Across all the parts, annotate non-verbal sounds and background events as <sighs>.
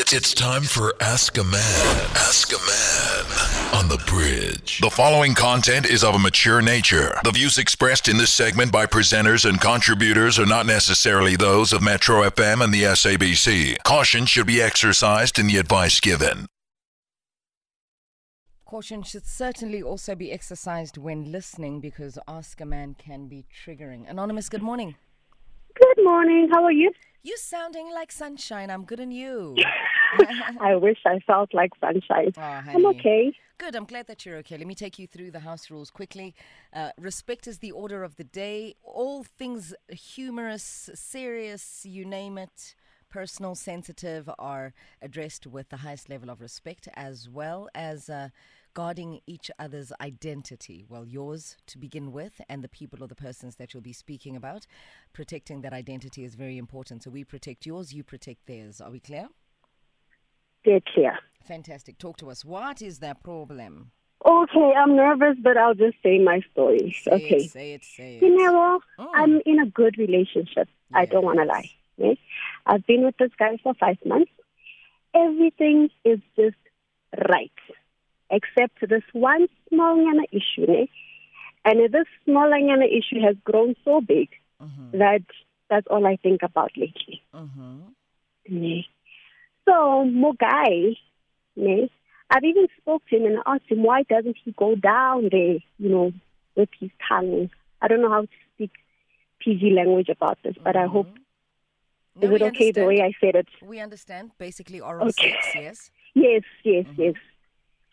It's, it's time for Ask a Man. Ask a Man on the bridge. The following content is of a mature nature. The views expressed in this segment by presenters and contributors are not necessarily those of Metro FM and the SABC. Caution should be exercised in the advice given. Caution should certainly also be exercised when listening because Ask a Man can be triggering. Anonymous, good morning. Good morning. How are you? You sounding like sunshine. I'm good and you. <laughs> I wish I felt like sunshine. Oh, I'm okay. Good. I'm glad that you're okay. Let me take you through the house rules quickly. Uh, respect is the order of the day. All things humorous, serious, you name it, personal, sensitive, are addressed with the highest level of respect, as well as uh, guarding each other's identity. Well, yours to begin with, and the people or the persons that you'll be speaking about. Protecting that identity is very important. So we protect yours, you protect theirs. Are we clear? Dead clear. Fantastic. Talk to us. What is the problem? Okay, I'm nervous, but I'll just say my story. Say okay. it, say it, say it. You know, Mm. I'm in a good relationship. I don't want to lie. Yes? I've been with this guy for five months. Everything is just right, except this one small issue. Ne? And this small issue has grown so big Mm-hmm. that that's all I think about lately. Mm-hmm. Ne. So, Mogai, ne, I've even spoke to him and asked him why doesn't he go down there, you know, with his tongue. I don't know how to speak PG language about this, but I hope No, is it okay the way I said it? We understand. Basically, oral Okay. sex, yes. Yes, yes, mm-hmm. yes.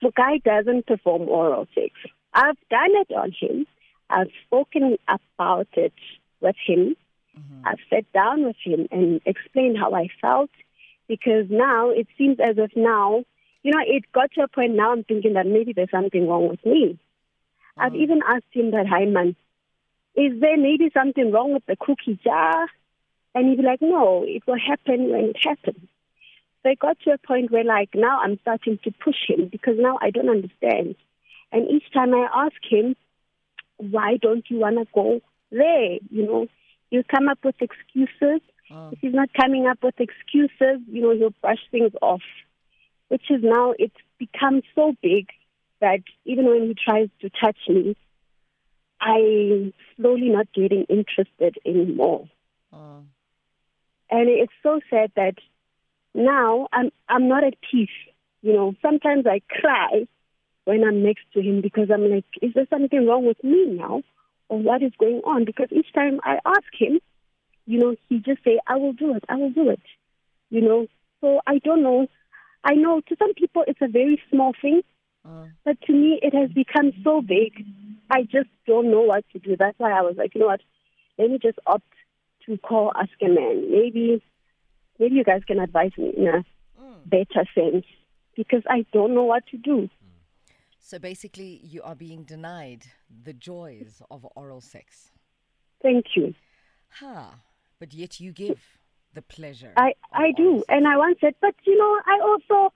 Mogai doesn't perform oral sex. I've done it on him. I've spoken about it with him. Mm-hmm. I've sat down with him and explained how I felt because now it seems as if now, you know, it got to a point now I'm thinking that maybe there's something wrong with me. I've mm-hmm. even asked him that, hi man, is there maybe something wrong with the cookie jar? And he'd be like, no, it will happen when it happens. So it got to a point where, like, now I'm starting to push him because now I don't understand. And each time I ask him, why don't you want to go there? You know, he'll come up with excuses. If he's not coming up with excuses, you know, he'll brush things off, which is now, it's become so big that even when he tries to touch me, I'm slowly not getting interested anymore. Mm. And it's so sad that now I'm I'm not at peace. You know, sometimes I cry when I'm next to him because I'm like, is there something wrong with me now? Or what is going on? Because each time I ask him, you know, he just say, I will do it, I will do it. You know. So I don't know. I know to some people it's a very small thing, Mm. but to me it has become so big. I just don't know what to do. That's why I was like, you know what? Let me just opt to call Ask a Man. Maybe, maybe you guys can advise me in a mm. better sense because I don't know what to do. So basically, you are being denied the joys of oral sex. Thank you. Ha! But yet you give the pleasure. I I do, sex. and I once said, but you know, I also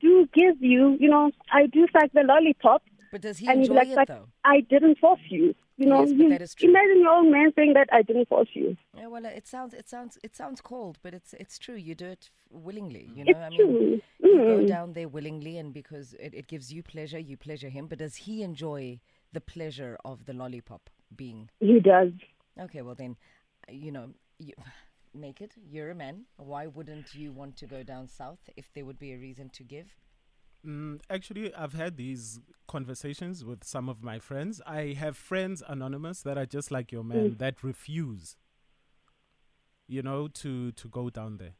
do give you, you know, I do suck the lollipop, But does he enjoy like, it though? I didn't force you. You know, Yes, but that is true. imagine your old man saying that I didn't force you. Yeah, well, it sounds it sounds it sounds cold, but it's it's true. You do it willingly. You It's know, I mean, true. you go Mm. down there willingly, and because it, it gives you pleasure, you pleasure him. But does he enjoy the pleasure of the lollipop being? He does. Okay, well then, you know, you, <sighs> naked. You're a man. Why wouldn't you want to go down south if there would be a reason to give? Mm, actually, I've had these conversations with some of my friends. I have friends anonymous that are just like your man that refuse, you know, to to go down there.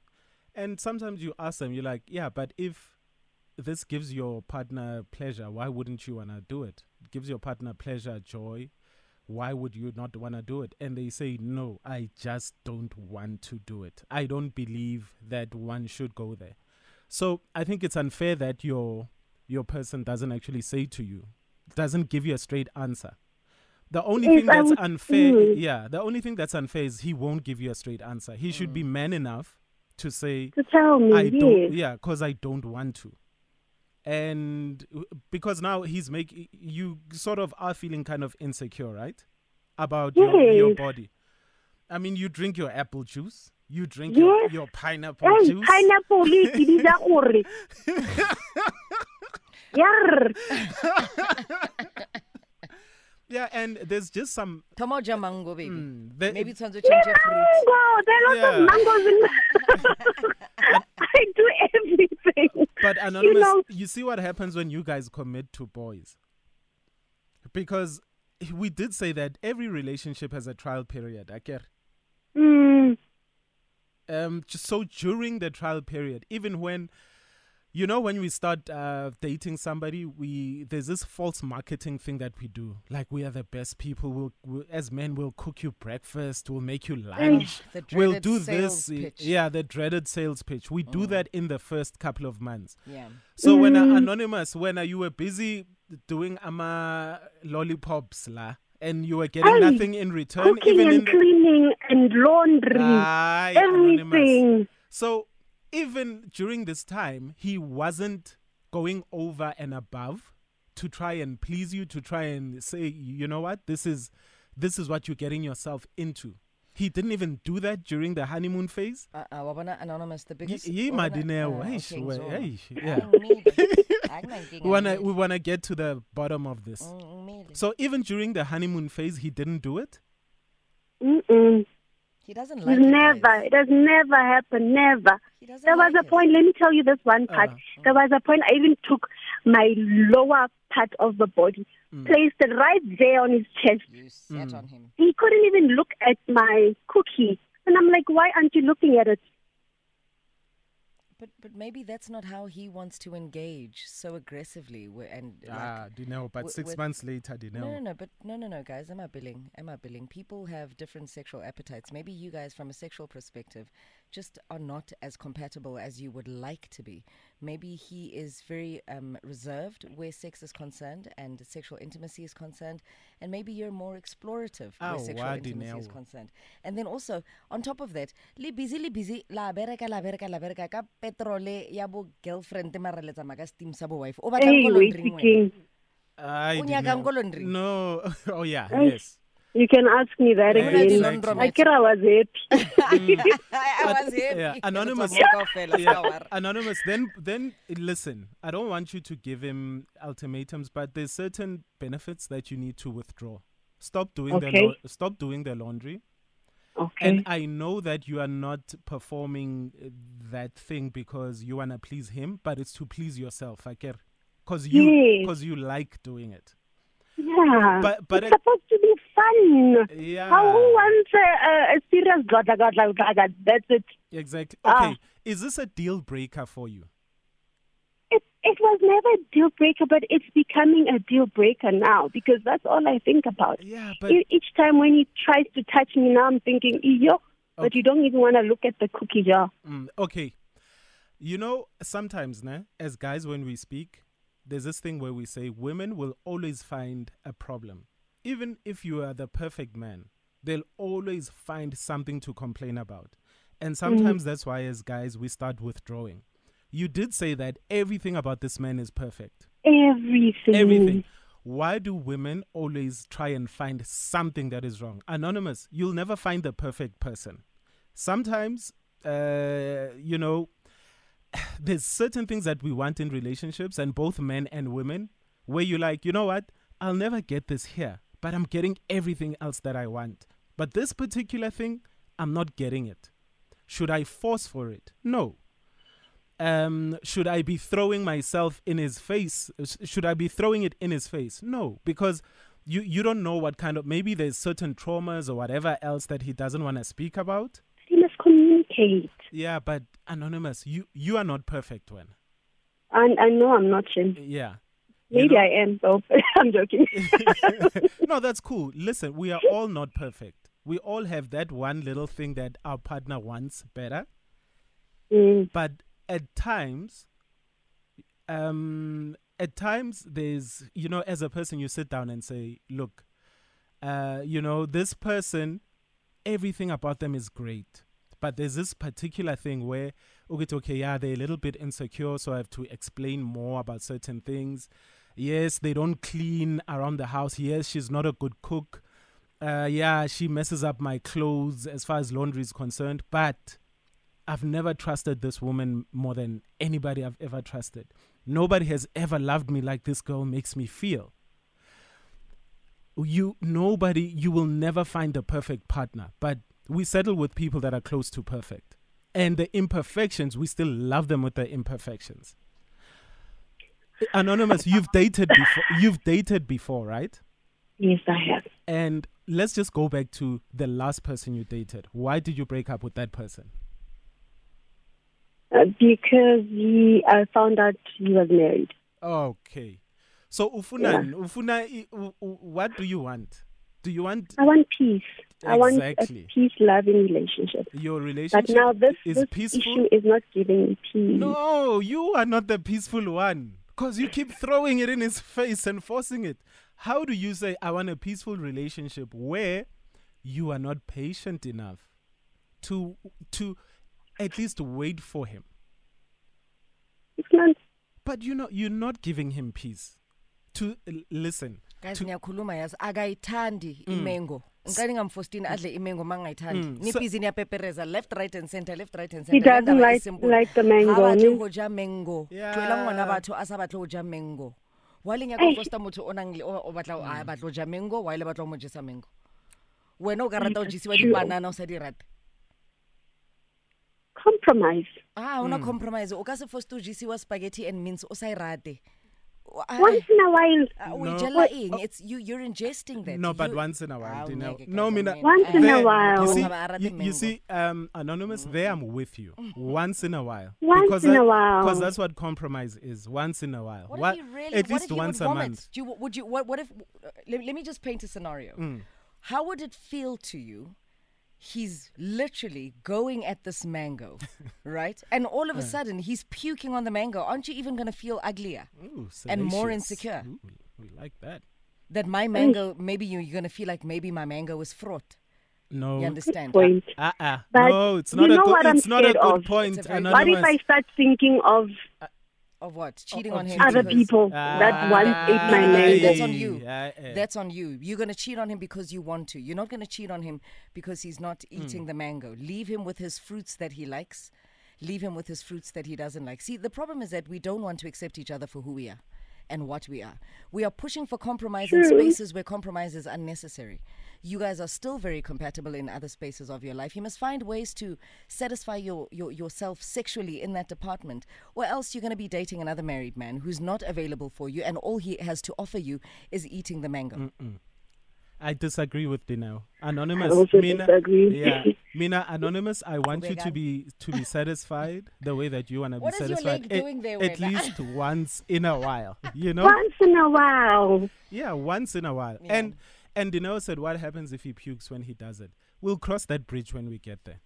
And sometimes you ask them, you're like, yeah, but if this gives your partner pleasure, why wouldn't you wanna do it? It gives your partner pleasure, joy. Why would you not wanna do it? And they say, no, I just don't want to do it. I don't believe that one should go there. So I think it's unfair that your your person doesn't actually say to you, doesn't give you a straight answer. The only Yes, thing I that's unfair, mm. yeah, the only thing that's unfair is he won't give you a straight answer. He should be man enough to say, To tell me, I yes. don't, yeah, because I don't want to. And because now he's making you sort of are feeling kind of insecure, right? About your, your body. I mean, you drink your apple juice. You drink your, Yes. your pineapple Hey, juice. pineapple ke bitsa gore <laughs> Yarr. Yeah, and there's just some. Tomo ja mango, baby. Mm, the- Maybe it's time to change your fruit. Mango. There are lots Yeah. of mangoes in <laughs> I do everything. But anonymous, know- you see what happens when you guys commit to boys. Because we did say that every relationship has a trial period. I get. Mm. Um, just so during the trial period, even when, you know, when we start uh, dating somebody, we there's this false marketing thing that we do. Like we are the best people. We'll, we'll as men, we'll cook you breakfast. We'll make you lunch. The we'll do sales this. pitch. Yeah, the dreaded sales pitch. We do Mm. that in the first couple of months. Yeah. So when uh, Mm. anonymous, when uh, you were busy doing ama lollipops la, and you were getting Aye. nothing in return, Cooking even in and the, cleaning and laundry. Aye, anonymous. everything. So even during this time, he wasn't going over and above to try and please you, to try and say, you know what, this is this is what you're getting yourself into. He didn't even do that during the honeymoon phase. Uh, uh, wabona anonymous, the biggest. Ye wabona- madineo, uh, okay, we- so- yeah. <laughs> We wanna we wanna get to the bottom of this. Mm. So even during the honeymoon phase, he didn't do it. Mm-mm. He doesn't It's like it, never. guys. It has never happened. Never. He doesn't There was like a it. point. Let me tell you this one part. Uh, There was a point. I even took my lower part of the body, Mm. placed it right there on his chest. You sat Mm. on him. He couldn't even look at my cookie, and I'm like, "Why aren't you looking at it?" But but maybe that's not how he wants to engage so aggressively. And like, ah, Dineo, but wi- six with- months later, Dineo. No, no, no, but no, no, no, guys. Am I billing? Am I billing? People have different sexual appetites. Maybe you guys, from a sexual perspective, just are not as compatible as you would like to be. Maybe he is very um, reserved where sex is concerned and sexual intimacy is concerned, and maybe you're more explorative Ah, where sexual intimacy is concerned. And then also, on top of that, li busy, li busy, la bereka, la bereka, la bereka, ka petrole ya bo girlfriend mara le tsamaya ka steam sa bo wife. O batlang Hey, ko laundry wena? king. O nyakang ko laundry? No. <laughs> Oh yeah. Ay. Yes. You can ask me that <laughs> Yeah, again. exactly. I kira was happy. I But, was happy. yeah, anonymous. It's a mocha fella, Yeah, anonymous. Then, then listen. I don't want you to give him ultimatums, but there's certain benefits that you need to withdraw. Stop doing the Okay. lau- stop doing the laundry. Okay. And I know that you are not performing uh, that thing because you wanna please him, but it's to please yourself. I get, cause you, Yes. cause you like doing it. yeah. but- but it's it- supposed to be fun. Yeah. How who wants a, a, a serious gada gada? That's it. Exactly. Ah. Okay. Is this a deal breaker for you? It was never a deal breaker, but it's becoming a deal breaker now because that's all I think about. Yeah, but Each time when he tries to touch me now, I'm thinking, yo, but you don't even want to look at the cookie jar. Mm, okay. You know, sometimes, né, as guys, when we speak, there's this thing where we say women will always find a problem. Even if you are the perfect man, they'll always find something to complain about. And sometimes that's why, as guys, we start withdrawing. You did say that everything about this man is perfect. Everything. Everything. Why do women always try and find something that is wrong? Anonymous, you'll never find the perfect person. Sometimes, uh, you know, <sighs> there's certain things that we want in relationships, and both men and women, where you're like, you know what? I'll never get this here, but I'm getting everything else that I want. But this particular thing, I'm not getting it. Should I force for it? No um, should I be throwing myself in his face? Should I be throwing it in his face? No, because you you don't know what kind of maybe there's certain traumas or whatever else that he doesn't want to speak about. He must communicate. Yeah, but anonymous, you you are not perfect, when And I know I'm not him. yeah. You Maybe know- I am, though. <laughs> I'm joking. <laughs> no, that's cool. Listen, we are all not perfect. We all have that one little thing that our partner wants better. Mm. but at times um at times there's you know as a person you sit down and say look uh you know this person everything about them is great. But there's this particular thing where okay okay yeah they're a little bit insecure so i have to explain more about certain things. Yes they don't clean around the house. Yes she's not a good cook. Uh, yeah, she messes up my clothes as far as laundry is concerned, but I've never trusted this woman more than anybody I've ever trusted. Nobody has ever loved me like this girl makes me feel. You nobody you will never find the perfect partner, but we settle with people that are close to perfect. And the imperfections, we still love them with the imperfections. Anonymous, you've dated before you've dated before, right? Yes, I have. And let's just go back to the last person you dated. Why did you break up with that person? Uh, because he, I found out he was married. Okay. So ufuna ufuna i- u- u- what do you want? Do you want I want peace. I want a peace loving relationship. your relationship, But now this, is this peaceful? issue is not giving me peace. No, you are not the peaceful one. Because you keep throwing it in his face and forcing it. How do you say, I want a peaceful relationship where you are not patient enough to to at least wait for him? It's not. But you know, you're not giving him peace. To l- listen. guys to- niyakhuluma yazi akayithandi mm. imengo. Ngicela ngamfostini adle imengo ma ngayithandi. Mm, so- nibhizi niyapepereza left right and center left right and He center. doesn't like- like the mango, ha batle ne? go ja mango. Yeah. tloela ngwana batho a sa batle go ja mango. Wa le nyaka go fosta motho o nang le o o batla mm. a batla go ja mango wa ile batla go mo jesa mango. Wena o ka rata mm. go jesiwa dipanana o sa di rate Compromise. ah una compromise o ka se foste o jesiwa spaghetti and mince o sa e rate Once in a while. a- o No. ijela eng it's you you're ingesting that No, but You- once in a while. Ah, you know. No, guys, mina, I mean, Once in a while. You see, you, you see um, Anonymous, there I'm with you. Once in a while. Once because in a while. Because that's what compromise is. Once in a while. What, What- if you really? at what least if you once would a vomit? month. Do you, would you? What? What if? Uh, let, let me just paint a scenario. Mm. How would it feel to you? He's literally going at this mango, <laughs> right? And all of a uh. sudden, he's puking on the mango. Aren't you even going to feel uglier? Ooh, and more salacious. insecure. Ooh, we like that. That my mango, maybe you, you're going to feel like maybe my mango is fraught. No. You understand? Point. Uh-uh. But no, it's you not a know good. what I'm it's not a scared good of? point. It's What if I start thinking of uh, Of what? Cheating of on him. other because- people Ah, that once ate my mango? that's on you. Ah, eh. That's on you. You're going to cheat on him because you want to. You're not going to cheat on him because he's not Hmm. eating the mango. Leave him with his fruits that he likes. Leave him with his fruits that he doesn't like. See, the problem is that we don't want to accept each other for who we are and what we are. We are pushing for compromise in spaces where compromise is unnecessary. You guys are still very compatible in other spaces of your life. You must find ways to satisfy your, your yourself sexually in that department, or else you're going to be dating another married man who's not available for you, and all he has to offer you is eating the mango. I disagree with Dineo. Anonymous, I also Mina, disagree. yeah, <laughs> Mina, Anonymous. I want you to be to be satisfied <laughs> the way that you want to be What is your satisfied. leg at- doing there, At, least <laughs> once in a while, you know. Once in a while. Yeah, once in a while. Yeah. And and Dineo said, what happens if he pukes when he does it? We'll cross that bridge when we get there.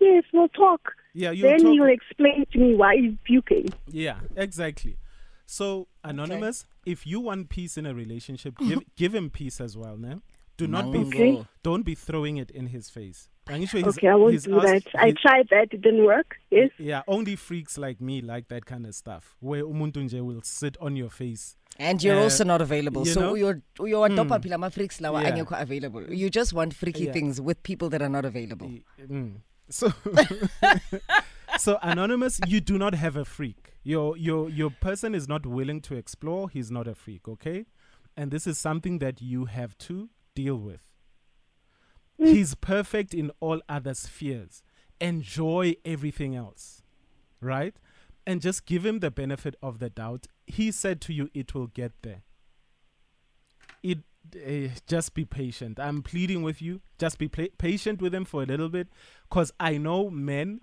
Yes, we'll talk. Yeah, you'll then talk. you'll explain to me why he's puking. Yeah, exactly. So, Anonymous, if you want peace in a relationship, <laughs> give give him peace as well, no? Do not be Mango. don't be throwing it in his face. I'm sure he's- Okay, I won't he's do that. asked- I he- tried that. It didn't work. Yes. Yeah, only freaks like me like that kind of stuff. Where umuntu nje will sit on your face. And you're Uh, also not available. you So know? you're you're on top of pila freaks lawa Yeah. angekho available. You just want freaky Yeah. things with people that are not available. Mm. So <laughs> So anonymous, you do not have a freak. Your your your person is not willing to explore, he's not a freak, okay? And this is something that you have to deal with. He's perfect in all other spheres. Enjoy everything else. Right? And just give him the benefit of the doubt. He said to you it will get there. It uh, just be patient. I'm pleading with you. Just be patient with him for a little bit cuz I know men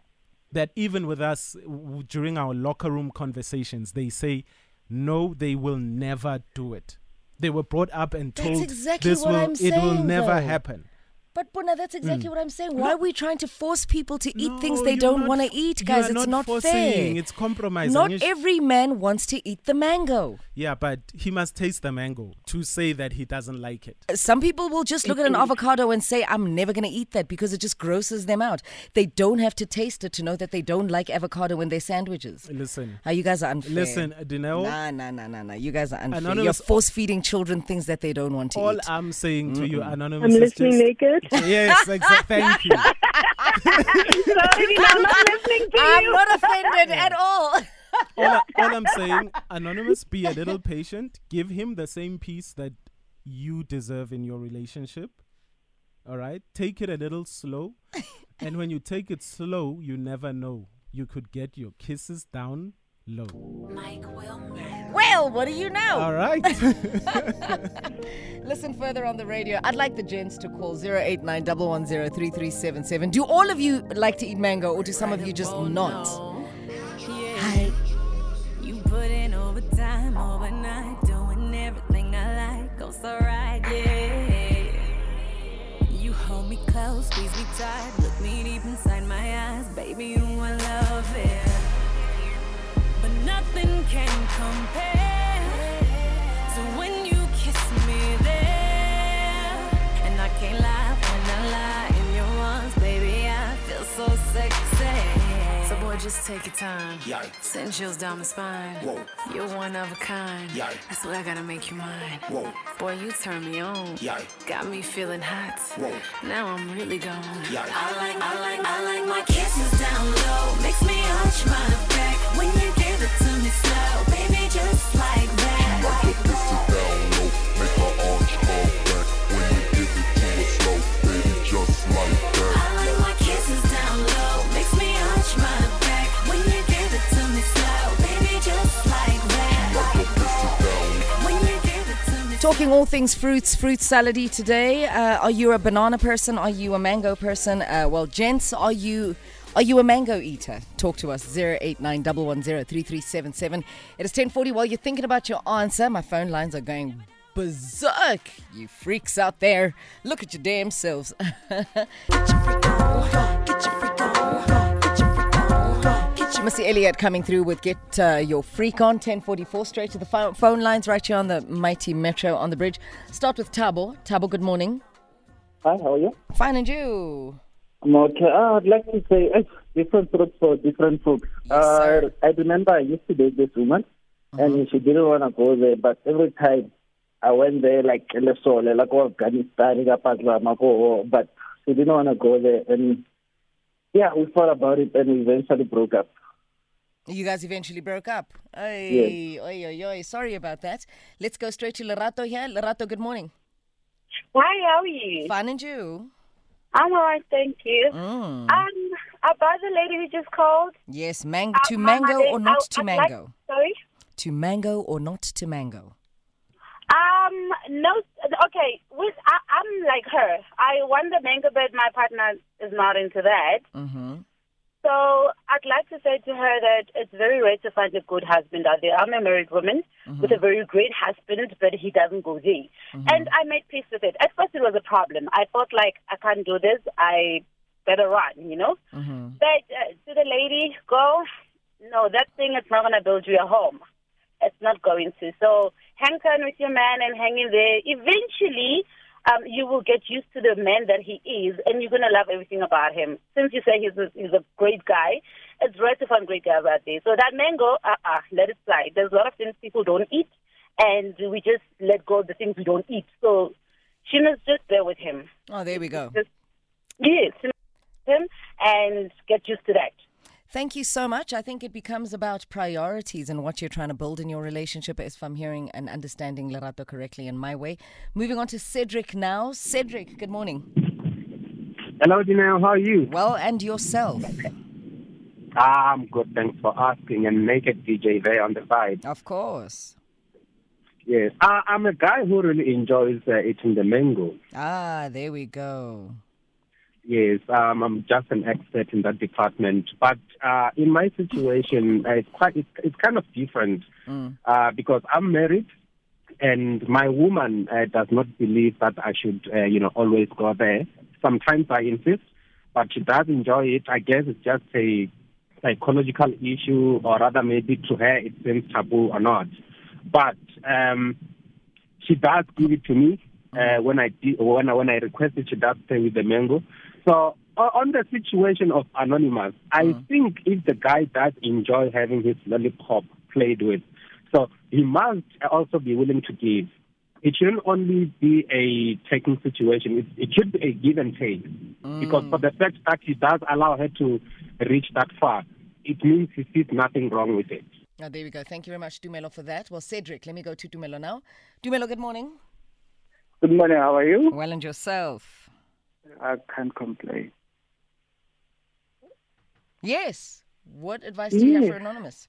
that even with us w- during our locker room conversations they say no they will never do it. They were brought up and told exactly this what will I'm it will never though. happen. But Buna, that's exactly hmm. what I'm saying. Why are we trying to force people to eat things they don't want to eat, you guys? It's not not forcing, fair. it's compromising. Not You sh- every man wants to eat the mango. Yeah, but he must taste the mango to say that he doesn't like it. Uh, some people will just look at an <laughs> avocado and say, I'm never going to eat that because it just grosses them out. They don't have to taste it to know that they don't like avocado in their sandwiches. Listen, Oh, you guys are unfair. listen, Dineo. Nah, nah, nah, nah, nah. You guys are unfair. You're force feeding children things that they don't want to All eat. All I'm saying to you, anonymous. I'm listening just- naked. Yes, exactly. Thank <laughs> you. Sorry, I'm not listening to I'm you. not offended at all. all, I, all I'm saying, anonymous, be a little patient. Give him the same peace that you deserve in your relationship. All right, take it a little slow, and when you take it slow, you never know. You could get your kisses down low. Well, what do you know? All right. <laughs> <laughs> Listen further on the radio. I'd like the gents to call 089 110 Do all of you like to eat mango or do some of you just not? Hi. You put in overtime overnight, doing everything I like. Go so right, yeah. You hold me close, squeeze me tight, look me deep inside my eyes, baby. You I love it, but nothing can compare just take your time. Yikes. Send chills down my spine. Whoa. You're one of a kind. Yikes. That's what I gotta make you mine. Whoa. Boy, you turn me on. Yikes. Got me feeling hot. Whoa. Now I'm really gone. Yikes. I like, I like, I like my kisses down low. Makes me arch my back when you give it to me slow, baby, just like Talking all things fruits, fruit salady today. Uh, are you a banana person? Are you a mango person? Uh, well, gents, are you are you a mango eater? Talk to us 089 110 It is 1040. While you're thinking about your answer, my phone lines are going berserk. You freaks out there, look at your damn selves. <laughs> Missy Elliott coming through with Get uh, Your Freak On 1044 straight to the phone, lines right here on the mighty Metro on the bridge. Start with Thabo. Thabo, good morning. Hi, how are you? Fine and you? I'm okay. Uh, I'd like to say uh, different fruits for different folks. Yes, uh, I remember I used to date this woman, and she didn't want to go there, but every time I went there, like Lesole, like oh, Afghanistan, but she didn't want to go there. And yeah, we thought about it, and we eventually broke up. You guys eventually broke up. Oy, oy, oy. Sorry about that. Let's go straight to Lerato here. Lerato, good morning. Hi, how are you? Fine and you? I'm alright, thank you. Mm. Um, about the lady who just called. Yes, mang- uh, to mango my- or not I- to I'd like- mango? sorry. To mango or not to mango? Um, no. Okay, with I, I'm like her. I want the mango, but my partner is not into that. Mm-hmm. So I'd like to say to her that it's very rare to find a good husband out there. I'm a married woman with a very great husband, but he doesn't go there. And I made peace with it. At first, it was a problem. I felt like I can't do this. I better run, you know. Mm-hmm. But uh, to the lady, go. No, that thing is not going to build you a home. It's not going to. So hang on with your man and hang in there. Eventually, um, you will get used to the man that he is, and you're going to love everything about him. Since you say he's a, he's a great guy, it's rare to find great guys out there. So that mango, uh-uh, let it slide. There's a lot of things people don't eat, and we just let go of the things we don't eat. So she must just bear with him. Oh, there we go. Just, yes, she must bear with him and get used to that. Thank you so much. I think it becomes about priorities and what you're trying to build in your relationship, if I'm hearing and understanding Lerato correctly in my way. Moving on to Cedric now. Cedric, good morning. Hello, Janelle. How are you? Well, and yourself. Ah, I'm good. Thanks for asking. And make it DJ there on the side. Of course. Yes. Uh, I'm a guy who really enjoys uh, eating the mango. Ah, there we go. Yes, um, I'm just an expert in that department. But uh, in my situation, uh, it's quite it's, it's kind of different uh, because I'm married, and my woman uh, does not believe that I should, uh, you know, always go there. sometimes I insist, but she does enjoy it. I guess it's just a psychological issue, or rather, maybe to her it seems taboo or not. But um, she does give it to me uh, when I di- when I, when I request it. She does stay with the mango. So o- on the situation of anonymous, I mm. think if the guy does enjoy having his lollipop played with, so he must also be willing to give. It shouldn't only be a taking situation. It, it should be a give and take. Mm. Because for the fact that he does allow her to reach that far, it means he sees nothing wrong with it. Oh, there we go. Thank you very much, Dumelo, for that. Well, Cedric, let me go to Dumelo now. Dumelo, good morning. Good morning. How are you? Well, and yourself? I can't complain. Yes. What advice do you have for Anonymous?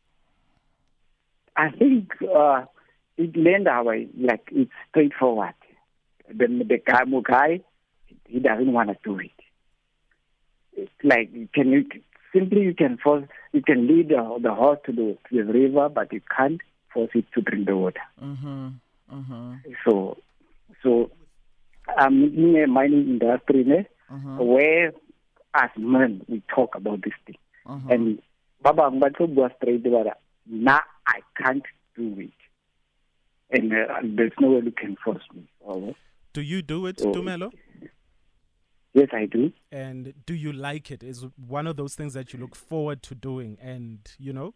I think uh, it land away like it's straightforward. Then the guy, the guy, he doesn't want to do it. It's like you can you simply you can force you can lead the, the horse to the, to the river, but you can't force it to drink the water. Mm-hmm. Mm-hmm. So, so I'm in a mining industry ne, uh-huh. where as men we talk about this thing. Uh-huh. And Baba Mbato was straight about now I can't do it. And uh, there's no way you can force me. Oh, Do you do it, Oh. Dumelo? yes, I do. And do you like it? Is one of those things that you look forward to doing? And you know,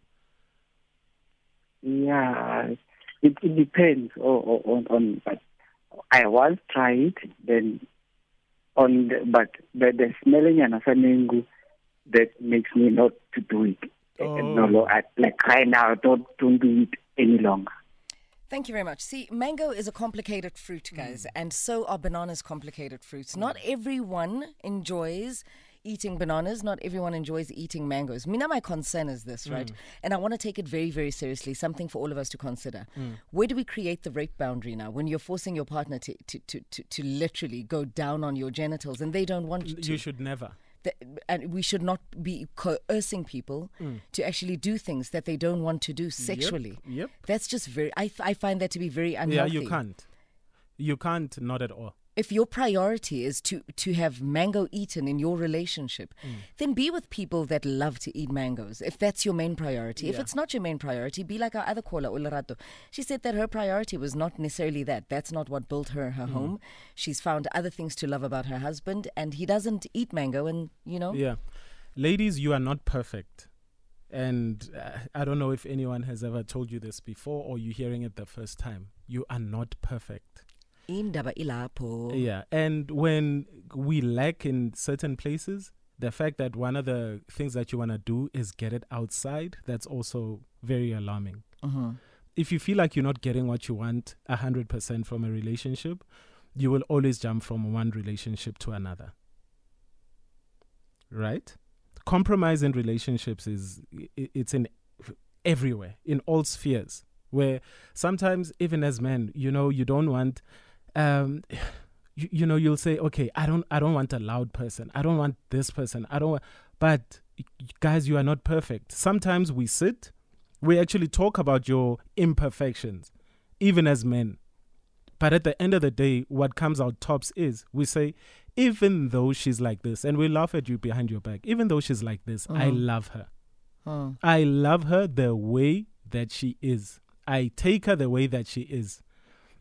Yeah, it, it depends on, on, on, but I once tried, then on, the, but the, the smelling and asanengu that makes me not to do it. Oh. No, no, oh. I, like right now, don't don't do it any longer. Thank you very much. See, mango is a complicated fruit, guys, mm. and so are bananas complicated fruits. Not mm. everyone enjoys eating bananas, not everyone enjoys eating mangoes. Mina, my concern is this, right? Mm. And I want to take it very, very seriously, something for all of us to consider. Mm. Where do we create the rape boundary now when you're forcing your partner to, to, to, to, to literally go down on your genitals and they don't want to? you should never. and we should not be coercing people mm. to actually do things that they don't want to do sexually. yep. That's just very. I, I find that to be very unhealthy. Yeah, you can't. You can't. Not at all. If your priority is to to have mango eaten in your relationship, Mm. then be with people that love to eat mangoes. If that's your main priority, if it's not your main priority, be like our other caller, Olerato. She said that her priority was not necessarily that. That's not what built her Mm. her home. She's found other things to love about her husband, and he doesn't eat mango. And you know, Yeah. Ladies, you are not perfect. And uh, I don't know if anyone has ever told you this before or you're hearing it the first time. You are not perfect. Indaba ilapho. Yeah. And when we lack in certain places, the fact that one of the things that you want to do is get it outside, that's also very alarming. Mhm. If you feel like you're not getting what you want 100% from a relationship, you will always jump from one relationship to another. Right? Compromise in relationships is it's in everywhere, in all spheres. Where sometimes, even as men, you know, you don't want um you, you know you'll say okay i don't i don't want a loud person i don't want this person i don't want but guys you are not perfect sometimes we sit we actually talk about your imperfections even as men but at the end of the day what comes out tops is we say even though she's like this and we laugh at you behind your back even though she's like this i love her Mm. I love her the way that she is. I take her the way that she is.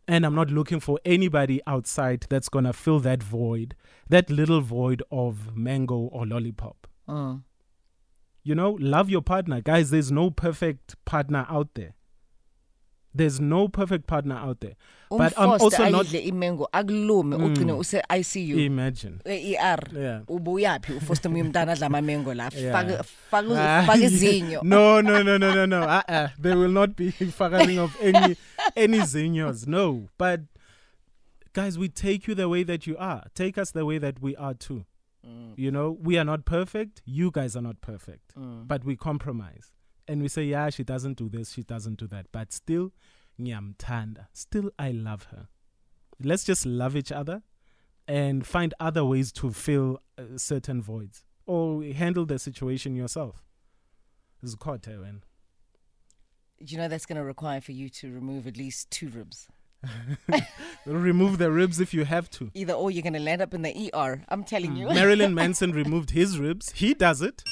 And I'm not looking for anybody outside that's going to fill that void, that little void of mango or lollipop. Mm. You know, love your partner. Guys, there's no perfect partner out there. There's no perfect partner out there. Um but I'm also not. imengo akulume mm. ugcine use ICU Imagine. Eh, e-ER Yeah. ubuyaphi ufoster umntana <laughs> adla la faka faka izinyo no, no, no, no, no, no. Uh-uh. There will not be <laughs> fucking of any any zinhos. No. But guys, we take you the way that you are. Take us the way that we are too. Mm. You know, we are not perfect. You guys are not perfect. Mm. But we compromise. And we say, yeah, she doesn't do this, she doesn't do that. But still, nyamtanda. Still, I love her. Let's just love each other and find other ways to fill uh, certain voids or handle the situation yourself. Zikothe wena. you know that's going to require for you to remove at least two ribs <laughs> Remove the ribs if you have to. Either or, you're going to land up in the ER. I'm telling you. Marilyn <laughs> Manson removed his ribs. He does it.